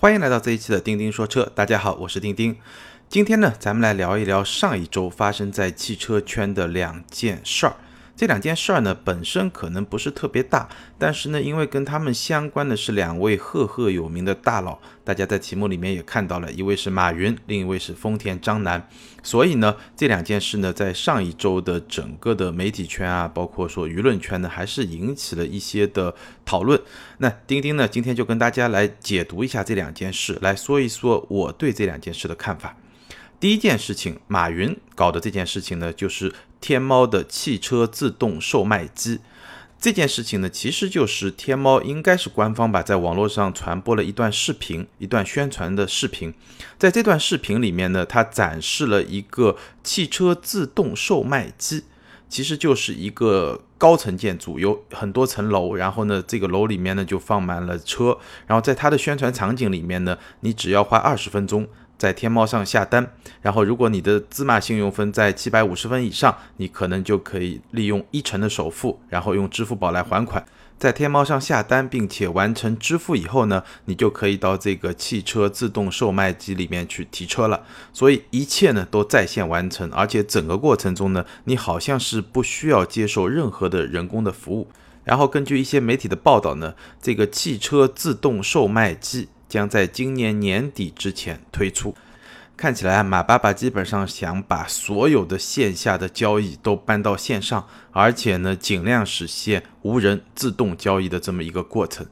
欢迎来到这一期的钉钉说车，大家好，我是钉钉。今天呢，咱们来聊一聊上一周发生在汽车圈的两件事儿。这两件事儿呢，本身可能不是特别大，但是呢，因为跟他们相关的是两位赫赫有名的大佬，大家在题目里面也看到了，一位是马云，另一位是丰田章男，所以呢，这两件事呢，在上一周的整个的媒体圈啊，包括说舆论圈呢，还是引起了一些的讨论。那钉钉呢，今天就跟大家来解读一下这两件事，来说一说我对这两件事的看法。第一件事情，马云搞的这件事情呢，就是天猫的汽车自动售卖机。这件事情呢，其实就是天猫应该是官方吧，在网络上传播了一段视频，一段宣传的视频。在这段视频里面呢，它展示了一个汽车自动售卖机，其实就是一个高层建筑，有很多层楼，然后呢，这个楼里面呢就放满了车，然后在它的宣传场景里面呢，你只要花二十分钟。在天猫上下单，然后如果你的芝麻信用分在七百五十分以上，你可能就可以利用一成的首付，然后用支付宝来还款。在天猫上下单并且完成支付以后呢，你就可以到这个汽车自动售卖机里面去提车了。所以一切呢都在线完成，而且整个过程中呢，你好像是不需要接受任何的人工的服务。然后根据一些媒体的报道呢，这个汽车自动售卖机。将在今年年底之前推出。看起来马爸爸基本上想把所有的线下的交易都搬到线上，而且呢，尽量实现无人自动交易的这么一个过程。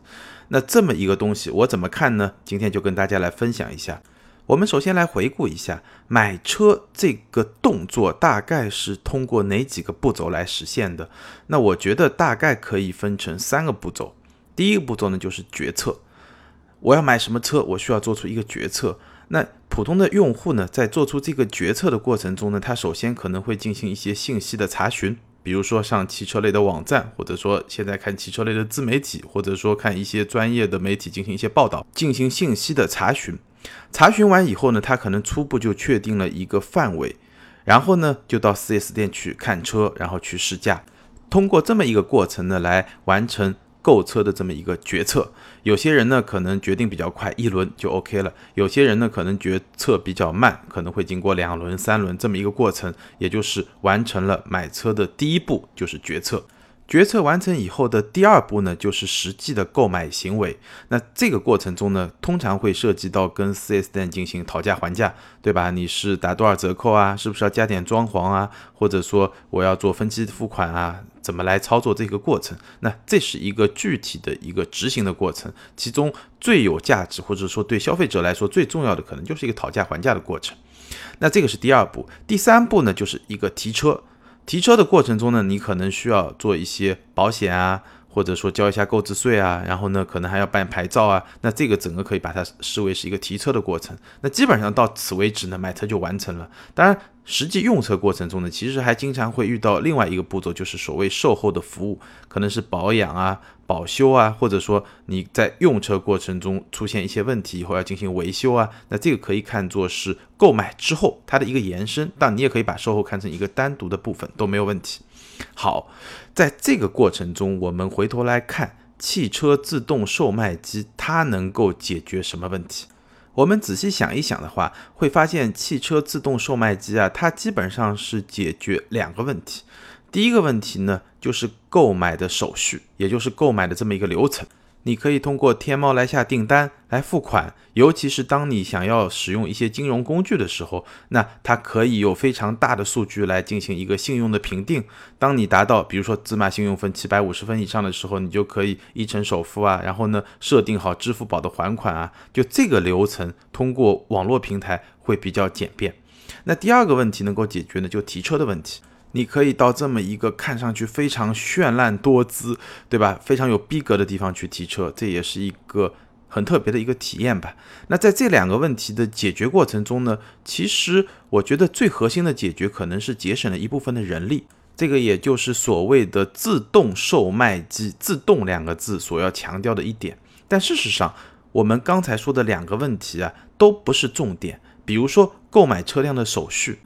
那这么一个东西，我怎么看呢？今天就跟大家来分享一下。我们首先来回顾一下买车这个动作大概是通过哪几个步骤来实现的？那我觉得大概可以分成三个步骤。第一个步骤呢，就是决策。我要买什么车？我需要做出一个决策。那普通的用户呢，在做出这个决策的过程中呢，他首先可能会进行一些信息的查询，比如说上汽车类的网站，或者说现在看汽车类的自媒体，或者说看一些专业的媒体进行一些报道，进行信息的查询。查询完以后呢，他可能初步就确定了一个范围，然后呢，就到 4S 店去看车，然后去试驾。通过这么一个过程呢，来完成。购车的这么一个决策，有些人呢可能决定比较快，一轮就 OK 了；有些人呢可能决策比较慢，可能会经过两轮、三轮这么一个过程，也就是完成了买车的第一步，就是决策。决策完成以后的第二步呢，就是实际的购买行为。那这个过程中呢，通常会涉及到跟 4S 店进行讨价还价，对吧？你是打多少折扣啊？是不是要加点装潢啊？或者说我要做分期付款啊？怎么来操作这个过程？那这是一个具体的一个执行的过程，其中最有价值或者说对消费者来说最重要的，可能就是一个讨价还价的过程。那这个是第二步，第三步呢，就是一个提车。提车的过程中呢，你可能需要做一些保险啊，或者说交一下购置税啊，然后呢，可能还要办牌照啊。那这个整个可以把它视为是一个提车的过程。那基本上到此为止呢，买车就完成了。当然。实际用车过程中呢，其实还经常会遇到另外一个步骤，就是所谓售后的服务，可能是保养啊、保修啊，或者说你在用车过程中出现一些问题以后要进行维修啊，那这个可以看作是购买之后它的一个延伸，但你也可以把售后看成一个单独的部分都没有问题。好，在这个过程中，我们回头来看汽车自动售卖机，它能够解决什么问题？我们仔细想一想的话，会发现汽车自动售卖机啊，它基本上是解决两个问题。第一个问题呢，就是购买的手续，也就是购买的这么一个流程。你可以通过天猫来下订单来付款，尤其是当你想要使用一些金融工具的时候，那它可以有非常大的数据来进行一个信用的评定。当你达到比如说芝麻信用分七百五十分以上的时候，你就可以一成首付啊，然后呢设定好支付宝的还款啊，就这个流程通过网络平台会比较简便。那第二个问题能够解决呢，就提车的问题。你可以到这么一个看上去非常绚烂多姿，对吧？非常有逼格的地方去提车，这也是一个很特别的一个体验吧。那在这两个问题的解决过程中呢，其实我觉得最核心的解决可能是节省了一部分的人力，这个也就是所谓的自动售卖机“自动”两个字所要强调的一点。但事实上，我们刚才说的两个问题啊，都不是重点。比如说购买车辆的手续。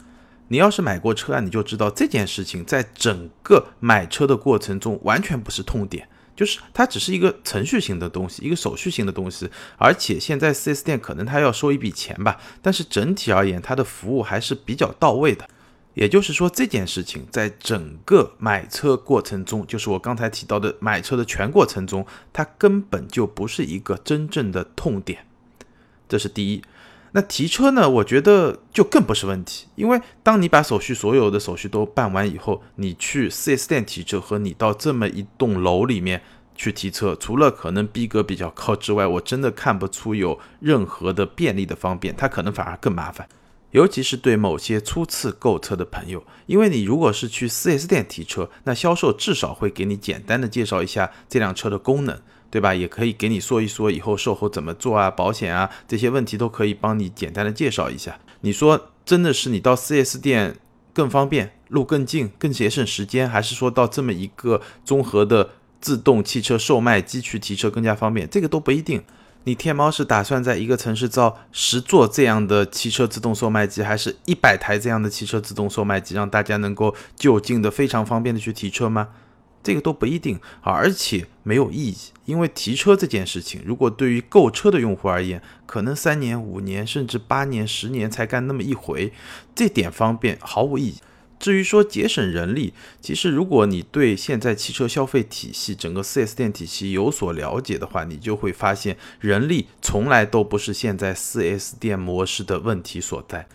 你要是买过车啊，你就知道这件事情在整个买车的过程中完全不是痛点。就是它只是一个程序型的东西，一个手续性的东西，而且现在 4S 店可能它要收一笔钱吧，但是整体而言，它的服务还是比较到位的。也就是说，这件事情在整个买车过程中，就是我刚才提到的买车的全过程中，它根本就不是一个真正的痛点。这是第一。那提车呢？我觉得就更不是问题，因为当你把手续所有的手续都办完以后，你去 4S 店提车和你到这么一栋楼里面去提车，除了可能逼格比较高之外，我真的看不出有任何的便利的方便，它可能反而更麻烦，尤其是对某些初次购车的朋友，因为你如果是去 4S 店提车，那销售至少会给你简单的介绍一下这辆车的功能。对吧？也可以给你说一说以后售后怎么做啊，保险啊这些问题都可以帮你简单的介绍一下。你说真的是你到 4S 店更方便，路更近，更节省时间，还是说到这么一个综合的自动汽车售卖机去提车更加方便？这个都不一定。你天猫是打算在一个城市造十座这样的汽车自动售卖机，还是一百台这样的汽车自动售卖机，让大家能够就近的非常方便的去提车吗？这个都不一定，而且没有意义，因为提车这件事情，如果对于购车的用户而言，可能三年、五年，甚至八年、十年才干那么一回，这点方便毫无意义。至于说节省人力，其实如果你对现在汽车消费体系、整个 4S 店体系有所了解的话，你就会发现，人力从来都不是现在 4S 店模式的问题所在。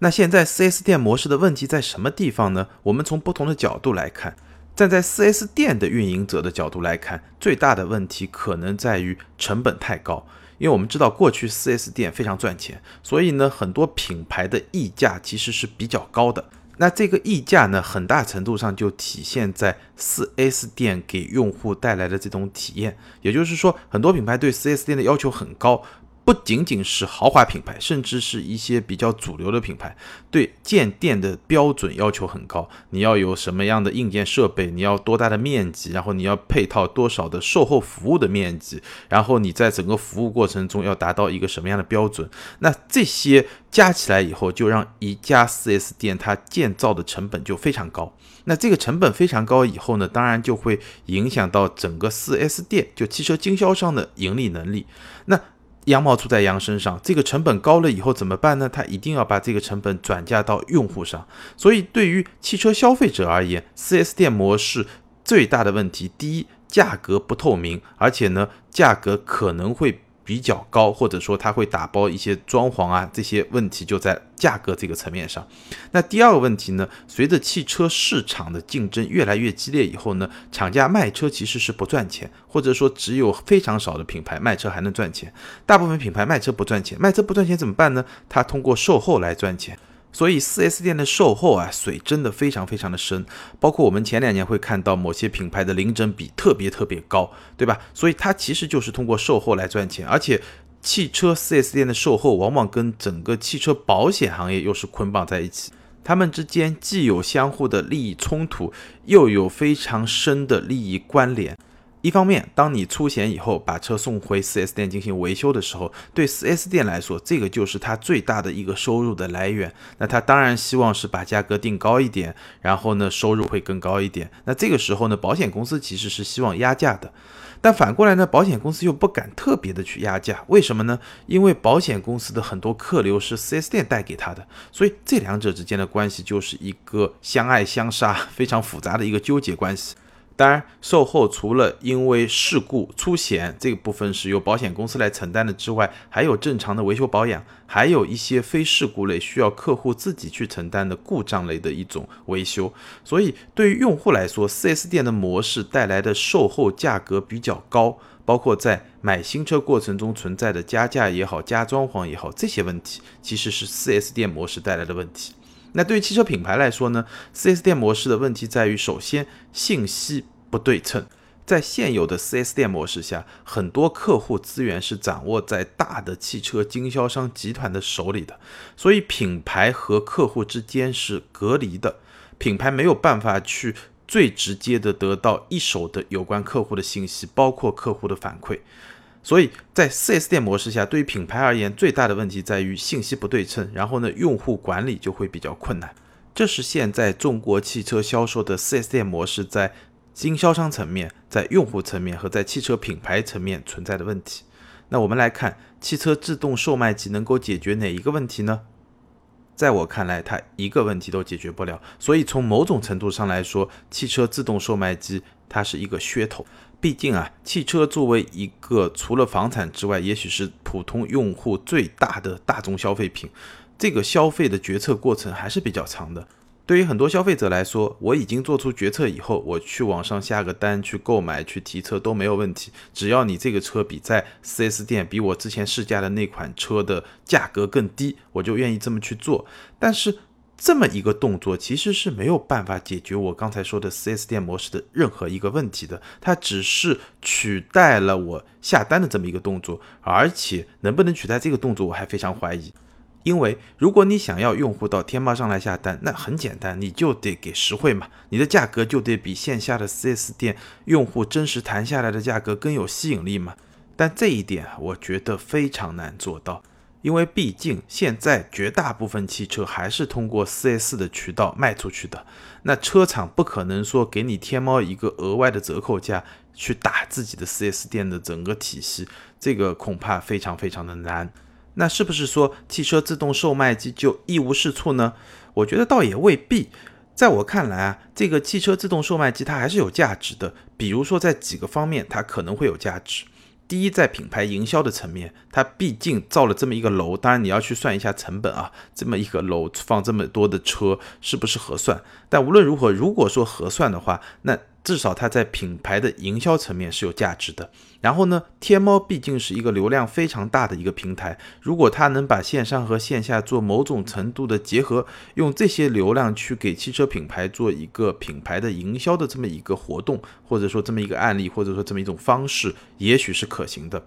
那现在 4S 店模式的问题在什么地方呢？我们从不同的角度来看。站在 4S 店的运营者的角度来看，最大的问题可能在于成本太高。因为我们知道过去 4S 店非常赚钱，所以呢，很多品牌的溢价其实是比较高的。那这个溢价呢，很大程度上就体现在 4S 店给用户带来的这种体验。也就是说，很多品牌对 4S 店的要求很高。不仅仅是豪华品牌，甚至是一些比较主流的品牌，对建店的标准要求很高。你要有什么样的硬件设备？你要多大的面积？然后你要配套多少的售后服务的面积？然后你在整个服务过程中要达到一个什么样的标准？那这些加起来以后，就让一家 4S 店它建造的成本就非常高。那这个成本非常高以后呢，当然就会影响到整个 4S 店就汽车经销商的盈利能力。那羊毛出在羊身上，这个成本高了以后怎么办呢？他一定要把这个成本转嫁到用户上。所以对于汽车消费者而言，4S 店模式最大的问题，第一，价格不透明，而且呢，价格可能会。比较高，或者说它会打包一些装潢啊，这些问题就在价格这个层面上。那第二个问题呢，随着汽车市场的竞争越来越激烈以后呢，厂家卖车其实是不赚钱，或者说只有非常少的品牌卖车还能赚钱，大部分品牌卖车不赚钱，卖车不赚钱怎么办呢？它通过售后来赚钱。所以，4S 店的售后啊，水真的非常非常的深。包括我们前两年会看到某些品牌的零整比特别特别高，对吧？所以它其实就是通过售后来赚钱。而且，汽车 4S 店的售后往往跟整个汽车保险行业又是捆绑在一起，他们之间既有相互的利益冲突，又有非常深的利益关联。一方面，当你出险以后把车送回 4S 店进行维修的时候，对 4S 店来说，这个就是它最大的一个收入的来源。那他当然希望是把价格定高一点，然后呢，收入会更高一点。那这个时候呢，保险公司其实是希望压价的，但反过来呢，保险公司又不敢特别的去压价，为什么呢？因为保险公司的很多客流是 4S 店带给他的，所以这两者之间的关系就是一个相爱相杀、非常复杂的一个纠结关系。当然，售后除了因为事故出险这个部分是由保险公司来承担的之外，还有正常的维修保养，还有一些非事故类需要客户自己去承担的故障类的一种维修。所以，对于用户来说，4S 店的模式带来的售后价格比较高，包括在买新车过程中存在的加价也好、加装潢也好，这些问题其实是 4S 店模式带来的问题。那对于汽车品牌来说呢？4S 店模式的问题在于，首先信息不对称。在现有的 4S 店模式下，很多客户资源是掌握在大的汽车经销商集团的手里的，所以品牌和客户之间是隔离的，品牌没有办法去最直接的得到一手的有关客户的信息，包括客户的反馈。所以在 4S 店模式下，对于品牌而言，最大的问题在于信息不对称，然后呢，用户管理就会比较困难。这是现在中国汽车销售的 4S 店模式在经销商层面、在用户层面和在汽车品牌层面存在的问题。那我们来看，汽车自动售卖机能够解决哪一个问题呢？在我看来，它一个问题都解决不了。所以从某种程度上来说，汽车自动售卖机它是一个噱头。毕竟啊，汽车作为一个除了房产之外，也许是普通用户最大的大众消费品，这个消费的决策过程还是比较长的。对于很多消费者来说，我已经做出决策以后，我去网上下个单去购买去提车都没有问题。只要你这个车比在 4S 店比我之前试驾的那款车的价格更低，我就愿意这么去做。但是这么一个动作其实是没有办法解决我刚才说的 4S 店模式的任何一个问题的，它只是取代了我下单的这么一个动作，而且能不能取代这个动作，我还非常怀疑。因为如果你想要用户到天猫上来下单，那很简单，你就得给实惠嘛，你的价格就得比线下的 4S 店用户真实谈下来的价格更有吸引力嘛。但这一点我觉得非常难做到，因为毕竟现在绝大部分汽车还是通过 4S 的渠道卖出去的，那车厂不可能说给你天猫一个额外的折扣价去打自己的 4S 店的整个体系，这个恐怕非常非常的难。那是不是说汽车自动售卖机就一无是处呢？我觉得倒也未必。在我看来啊，这个汽车自动售卖机它还是有价值的。比如说在几个方面，它可能会有价值。第一，在品牌营销的层面，它毕竟造了这么一个楼，当然你要去算一下成本啊，这么一个楼放这么多的车是不是合算？但无论如何，如果说合算的话，那。至少它在品牌的营销层面是有价值的。然后呢，天猫毕竟是一个流量非常大的一个平台，如果它能把线上和线下做某种程度的结合，用这些流量去给汽车品牌做一个品牌的营销的这么一个活动，或者说这么一个案例，或者说这么一种方式，也许是可行的。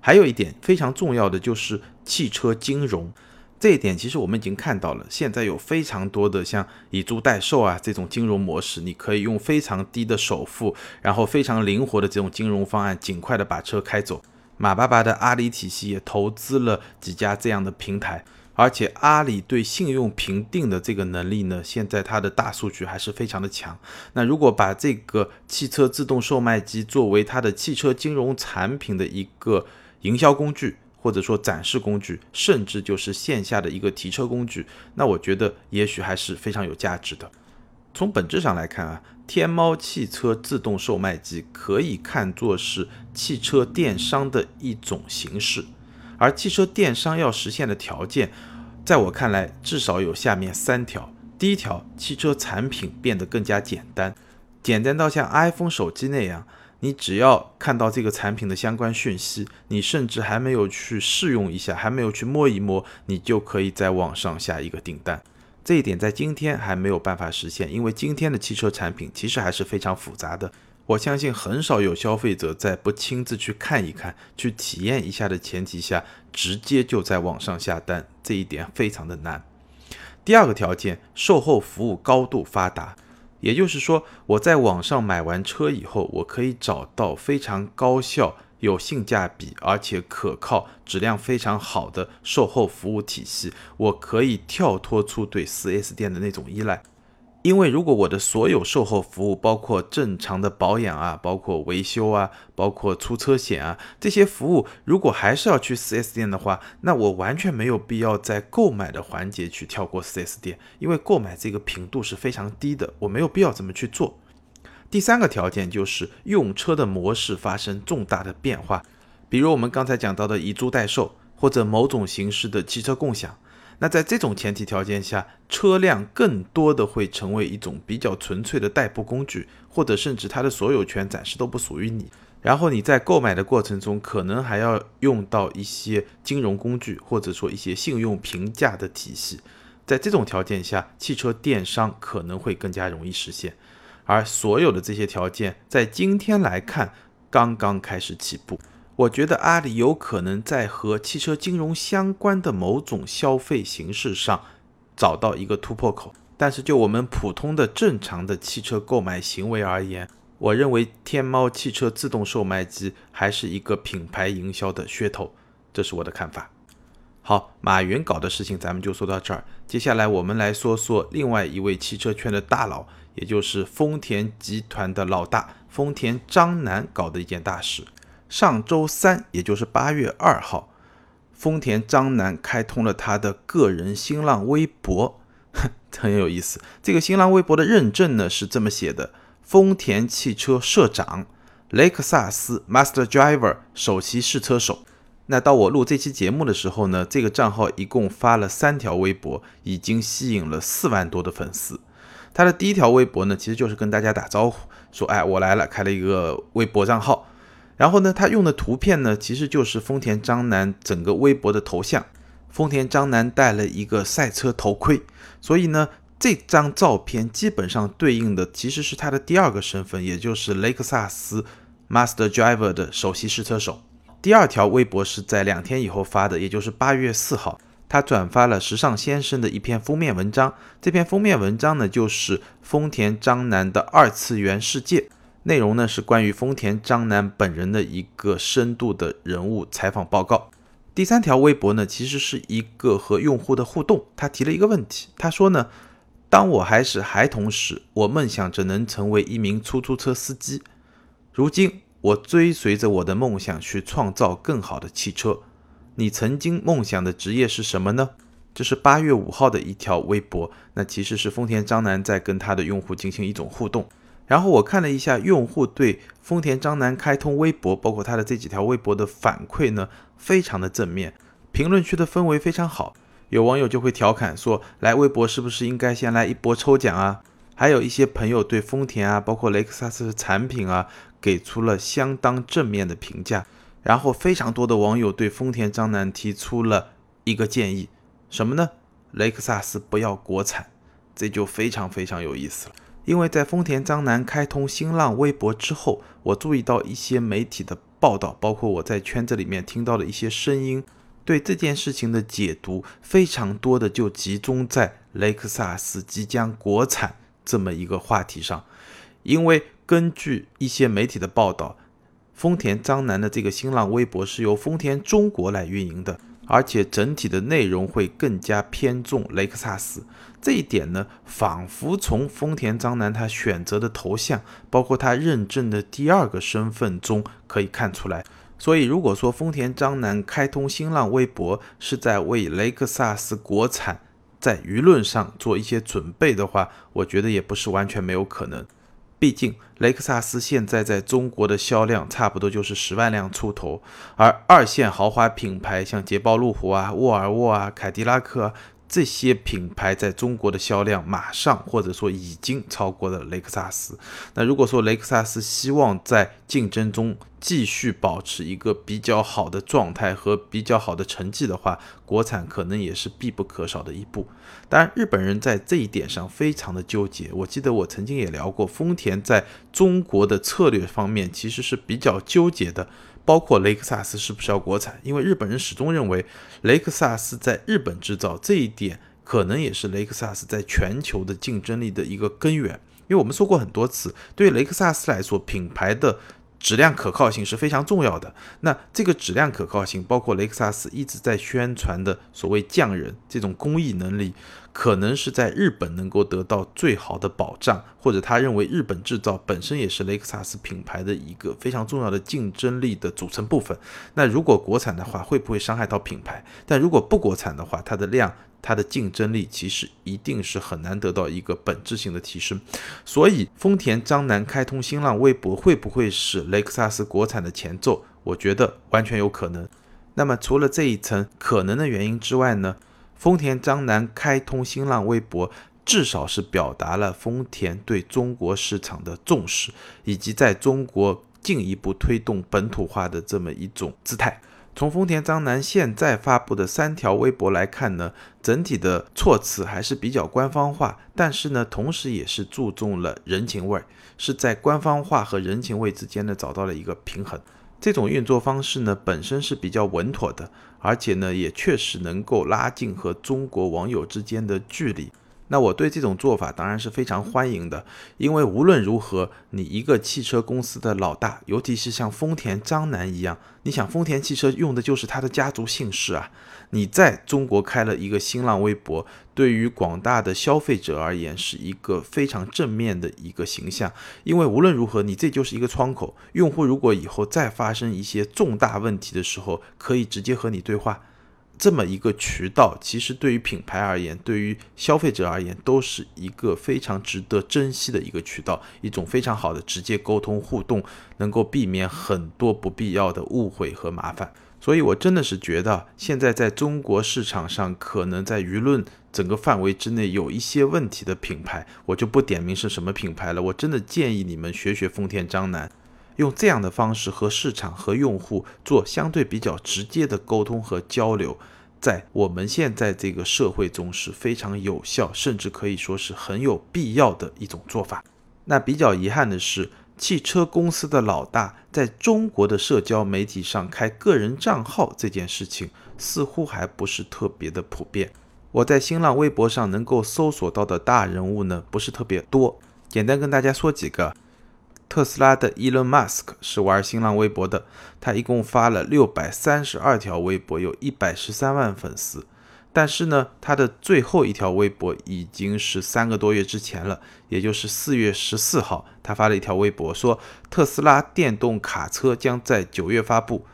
还有一点非常重要的就是汽车金融。这一点其实我们已经看到了，现在有非常多的像以租代售啊这种金融模式，你可以用非常低的首付，然后非常灵活的这种金融方案，尽快的把车开走。马爸爸的阿里体系也投资了几家这样的平台，而且阿里对信用评定的这个能力呢，现在它的大数据还是非常的强。那如果把这个汽车自动售卖机作为它的汽车金融产品的一个营销工具，或者说展示工具，甚至就是线下的一个提车工具，那我觉得也许还是非常有价值的。从本质上来看啊，天猫汽车自动售卖机可以看作是汽车电商的一种形式，而汽车电商要实现的条件，在我看来至少有下面三条：第一条，汽车产品变得更加简单，简单到像 iPhone 手机那样。你只要看到这个产品的相关讯息，你甚至还没有去试用一下，还没有去摸一摸，你就可以在网上下一个订单。这一点在今天还没有办法实现，因为今天的汽车产品其实还是非常复杂的。我相信很少有消费者在不亲自去看一看、去体验一下的前提下，直接就在网上下单，这一点非常的难。第二个条件，售后服务高度发达。也就是说，我在网上买完车以后，我可以找到非常高效、有性价比，而且可靠、质量非常好的售后服务体系。我可以跳脱出对 4S 店的那种依赖。因为如果我的所有售后服务，包括正常的保养啊，包括维修啊，包括出车险啊，这些服务如果还是要去 4S 店的话，那我完全没有必要在购买的环节去跳过 4S 店，因为购买这个频度是非常低的，我没有必要这么去做。第三个条件就是用车的模式发生重大的变化，比如我们刚才讲到的以租代售，或者某种形式的汽车共享。那在这种前提条件下，车辆更多的会成为一种比较纯粹的代步工具，或者甚至它的所有权暂时都不属于你。然后你在购买的过程中，可能还要用到一些金融工具，或者说一些信用评价的体系。在这种条件下，汽车电商可能会更加容易实现。而所有的这些条件，在今天来看，刚刚开始起步。我觉得阿里有可能在和汽车金融相关的某种消费形式上找到一个突破口，但是就我们普通的正常的汽车购买行为而言，我认为天猫汽车自动售卖机还是一个品牌营销的噱头，这是我的看法。好，马云搞的事情咱们就说到这儿。接下来我们来说说另外一位汽车圈的大佬，也就是丰田集团的老大丰田章男搞的一件大事。上周三，也就是八月二号，丰田章男开通了他的个人新浪微博，很有意思。这个新浪微博的认证呢是这么写的：丰田汽车社长，雷克萨斯 Master Driver 首席试车手。那到我录这期节目的时候呢，这个账号一共发了三条微博，已经吸引了四万多的粉丝。他的第一条微博呢，其实就是跟大家打招呼，说：“哎，我来了，开了一个微博账号。”然后呢，他用的图片呢，其实就是丰田章男整个微博的头像。丰田章男戴了一个赛车头盔，所以呢，这张照片基本上对应的其实是他的第二个身份，也就是雷克萨斯 Master Driver 的首席试车手。第二条微博是在两天以后发的，也就是八月四号，他转发了时尚先生的一篇封面文章。这篇封面文章呢，就是丰田章男的二次元世界。内容呢是关于丰田章男本人的一个深度的人物采访报告。第三条微博呢，其实是一个和用户的互动。他提了一个问题，他说呢，当我还是孩童时，我梦想着能成为一名出租车司机。如今，我追随着我的梦想去创造更好的汽车。你曾经梦想的职业是什么呢？这是八月五号的一条微博。那其实是丰田章男在跟他的用户进行一种互动。然后我看了一下用户对丰田章男开通微博，包括他的这几条微博的反馈呢，非常的正面，评论区的氛围非常好。有网友就会调侃说：“来微博是不是应该先来一波抽奖啊？”还有一些朋友对丰田啊，包括雷克萨斯的产品啊，给出了相当正面的评价。然后非常多的网友对丰田章男提出了一个建议，什么呢？雷克萨斯不要国产，这就非常非常有意思了。因为在丰田章男开通新浪微博之后，我注意到一些媒体的报道，包括我在圈子里面听到的一些声音，对这件事情的解读非常多的就集中在雷克萨斯即将国产这么一个话题上。因为根据一些媒体的报道，丰田章男的这个新浪微博是由丰田中国来运营的。而且整体的内容会更加偏重雷克萨斯，这一点呢，仿佛从丰田章男他选择的头像，包括他认证的第二个身份中可以看出来。所以，如果说丰田章男开通新浪微博是在为雷克萨斯国产在舆论上做一些准备的话，我觉得也不是完全没有可能。毕竟，雷克萨斯现在在中国的销量差不多就是十万辆出头，而二线豪华品牌像捷豹、路虎啊、沃尔沃啊、凯迪拉克。这些品牌在中国的销量马上或者说已经超过了雷克萨斯。那如果说雷克萨斯希望在竞争中继续保持一个比较好的状态和比较好的成绩的话，国产可能也是必不可少的一步。当然，日本人在这一点上非常的纠结。我记得我曾经也聊过，丰田在中国的策略方面其实是比较纠结的。包括雷克萨斯是不是要国产？因为日本人始终认为雷克萨斯在日本制造这一点，可能也是雷克萨斯在全球的竞争力的一个根源。因为我们说过很多次，对雷克萨斯来说，品牌的。质量可靠性是非常重要的。那这个质量可靠性，包括雷克萨斯一直在宣传的所谓匠人这种工艺能力，可能是在日本能够得到最好的保障，或者他认为日本制造本身也是雷克萨斯品牌的一个非常重要的竞争力的组成部分。那如果国产的话，会不会伤害到品牌？但如果不国产的话，它的量。它的竞争力其实一定是很难得到一个本质性的提升，所以丰田章男开通新浪微博会不会是雷克萨斯国产的前奏？我觉得完全有可能。那么除了这一层可能的原因之外呢，丰田章男开通新浪微博至少是表达了丰田对中国市场的重视，以及在中国进一步推动本土化的这么一种姿态。从丰田章男现在发布的三条微博来看呢，整体的措辞还是比较官方化，但是呢，同时也是注重了人情味，是在官方化和人情味之间呢找到了一个平衡。这种运作方式呢本身是比较稳妥的，而且呢也确实能够拉近和中国网友之间的距离。那我对这种做法当然是非常欢迎的，因为无论如何，你一个汽车公司的老大，尤其是像丰田章男一样，你想丰田汽车用的就是他的家族姓氏啊。你在中国开了一个新浪微博，对于广大的消费者而言是一个非常正面的一个形象，因为无论如何，你这就是一个窗口，用户如果以后再发生一些重大问题的时候，可以直接和你对话。这么一个渠道，其实对于品牌而言，对于消费者而言，都是一个非常值得珍惜的一个渠道，一种非常好的直接沟通互动，能够避免很多不必要的误会和麻烦。所以，我真的是觉得，现在在中国市场上，可能在舆论整个范围之内有一些问题的品牌，我就不点名是什么品牌了。我真的建议你们学学丰田章男。用这样的方式和市场和用户做相对比较直接的沟通和交流，在我们现在这个社会中是非常有效，甚至可以说是很有必要的一种做法。那比较遗憾的是，汽车公司的老大在中国的社交媒体上开个人账号这件事情，似乎还不是特别的普遍。我在新浪微博上能够搜索到的大人物呢，不是特别多。简单跟大家说几个。特斯拉的 Elon Musk 是玩新浪微博的，他一共发了六百三十二条微博，有一百十三万粉丝。但是呢，他的最后一条微博已经是三个多月之前了，也就是四月十四号，他发了一条微博说，特斯拉电动卡车将在九月发布，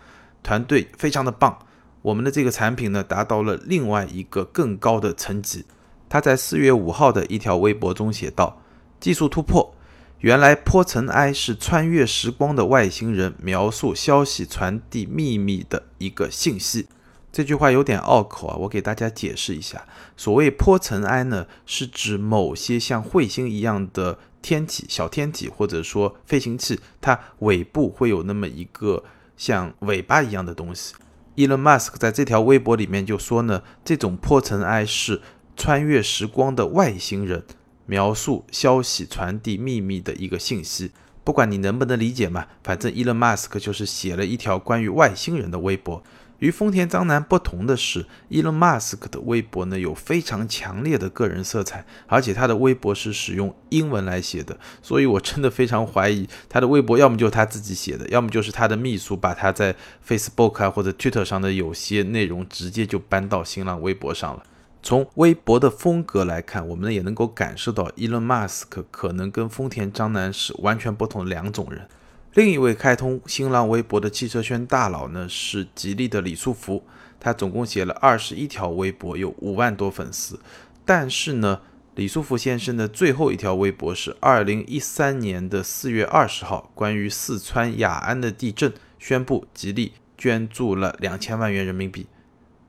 团队非常的棒，我们的这个产品呢达到了另外一个更高的层级。他在四月五号的一条微博中写道：“技术突破。”原来坡层埃是穿越时光的外星人，描述消息传递秘密的一个信息。这句话有点拗口啊，我给大家解释一下。所谓坡层埃呢，是指某些像彗星一样的天体、小天体或者说飞行器，它尾部会有那么一个像尾巴一样的东西。Elon Musk 在这条微博里面就说呢，这种坡层埃是穿越时光的外星人。描述消息传递秘密的一个信息，不管你能不能理解嘛，反正 Elon Musk 就是写了一条关于外星人的微博。与丰田章男不同的是，，Elon Musk 的微博呢有非常强烈的个人色彩，而且他的微博是使用英文来写的，所以我真的非常怀疑他的微博要么就是他自己写的，要么就是他的秘书把他在 Facebook 啊或者 Twitter 上的有些内容直接就搬到新浪微博上了。从微博的风格来看，我们也能够感受到伊隆马斯克可能跟丰田章男是完全不同的两种人。另一位开通新浪微博的汽车圈大佬呢，是吉利的李书福，他总共写了二十一条微博，有五万多粉丝。但是呢，李书福先生的最后一条微博是二零一三年的四月二十号，关于四川雅安的地震，宣布吉利捐助了两千万元人民币。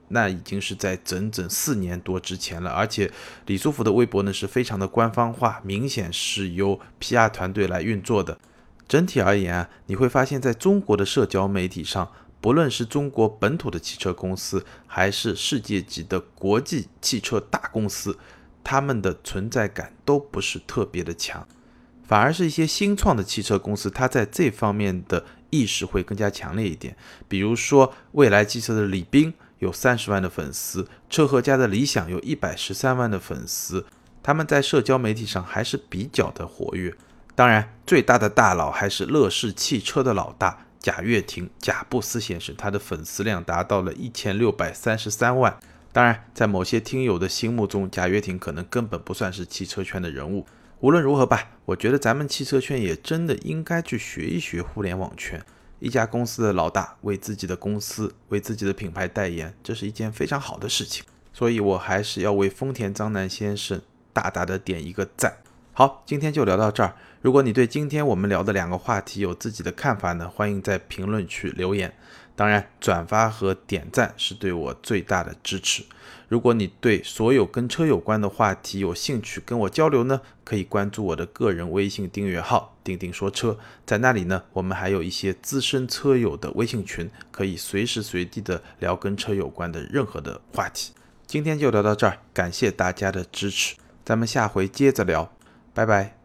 那已经是在整整四年多之前了，而且李书福的微博呢是非常的官方化，明显是由 PR 团队来运作的。整体而言啊，你会发现在中国的社交媒体上，不论是中国本土的汽车公司，还是世界级的国际汽车大公司，他们的存在感都不是特别的强，反而是一些新创的汽车公司，它在这方面的意识会更加强烈一点。比如说未来汽车的李斌。有三十万的粉丝，车和家的理想有一百十三万的粉丝，他们在社交媒体上还是比较的活跃。当然，最大的大佬还是乐视汽车的老大贾跃亭，贾布斯先生，他的粉丝量达到了一千六百三十三万。当然，在某些听友的心目中，贾跃亭可能根本不算是汽车圈的人物。无论如何吧，我觉得咱们汽车圈也真的应该去学一学互联网圈。一家公司的老大为自己的公司、为自己的品牌代言，这是一件非常好的事情。所以我还是要为丰田章男先生大大的点一个赞。好，今天就聊到这儿。如果你对今天我们聊的两个话题有自己的看法呢，欢迎在评论区留言。当然，转发和点赞是对我最大的支持。如果你对所有跟车有关的话题有兴趣跟我交流呢，可以关注我的个人微信订阅号“钉钉说车”。在那里呢，我们还有一些资深车友的微信群，可以随时随地的聊跟车有关的任何的话题。今天就聊到这儿，感谢大家的支持，咱们下回接着聊，拜拜。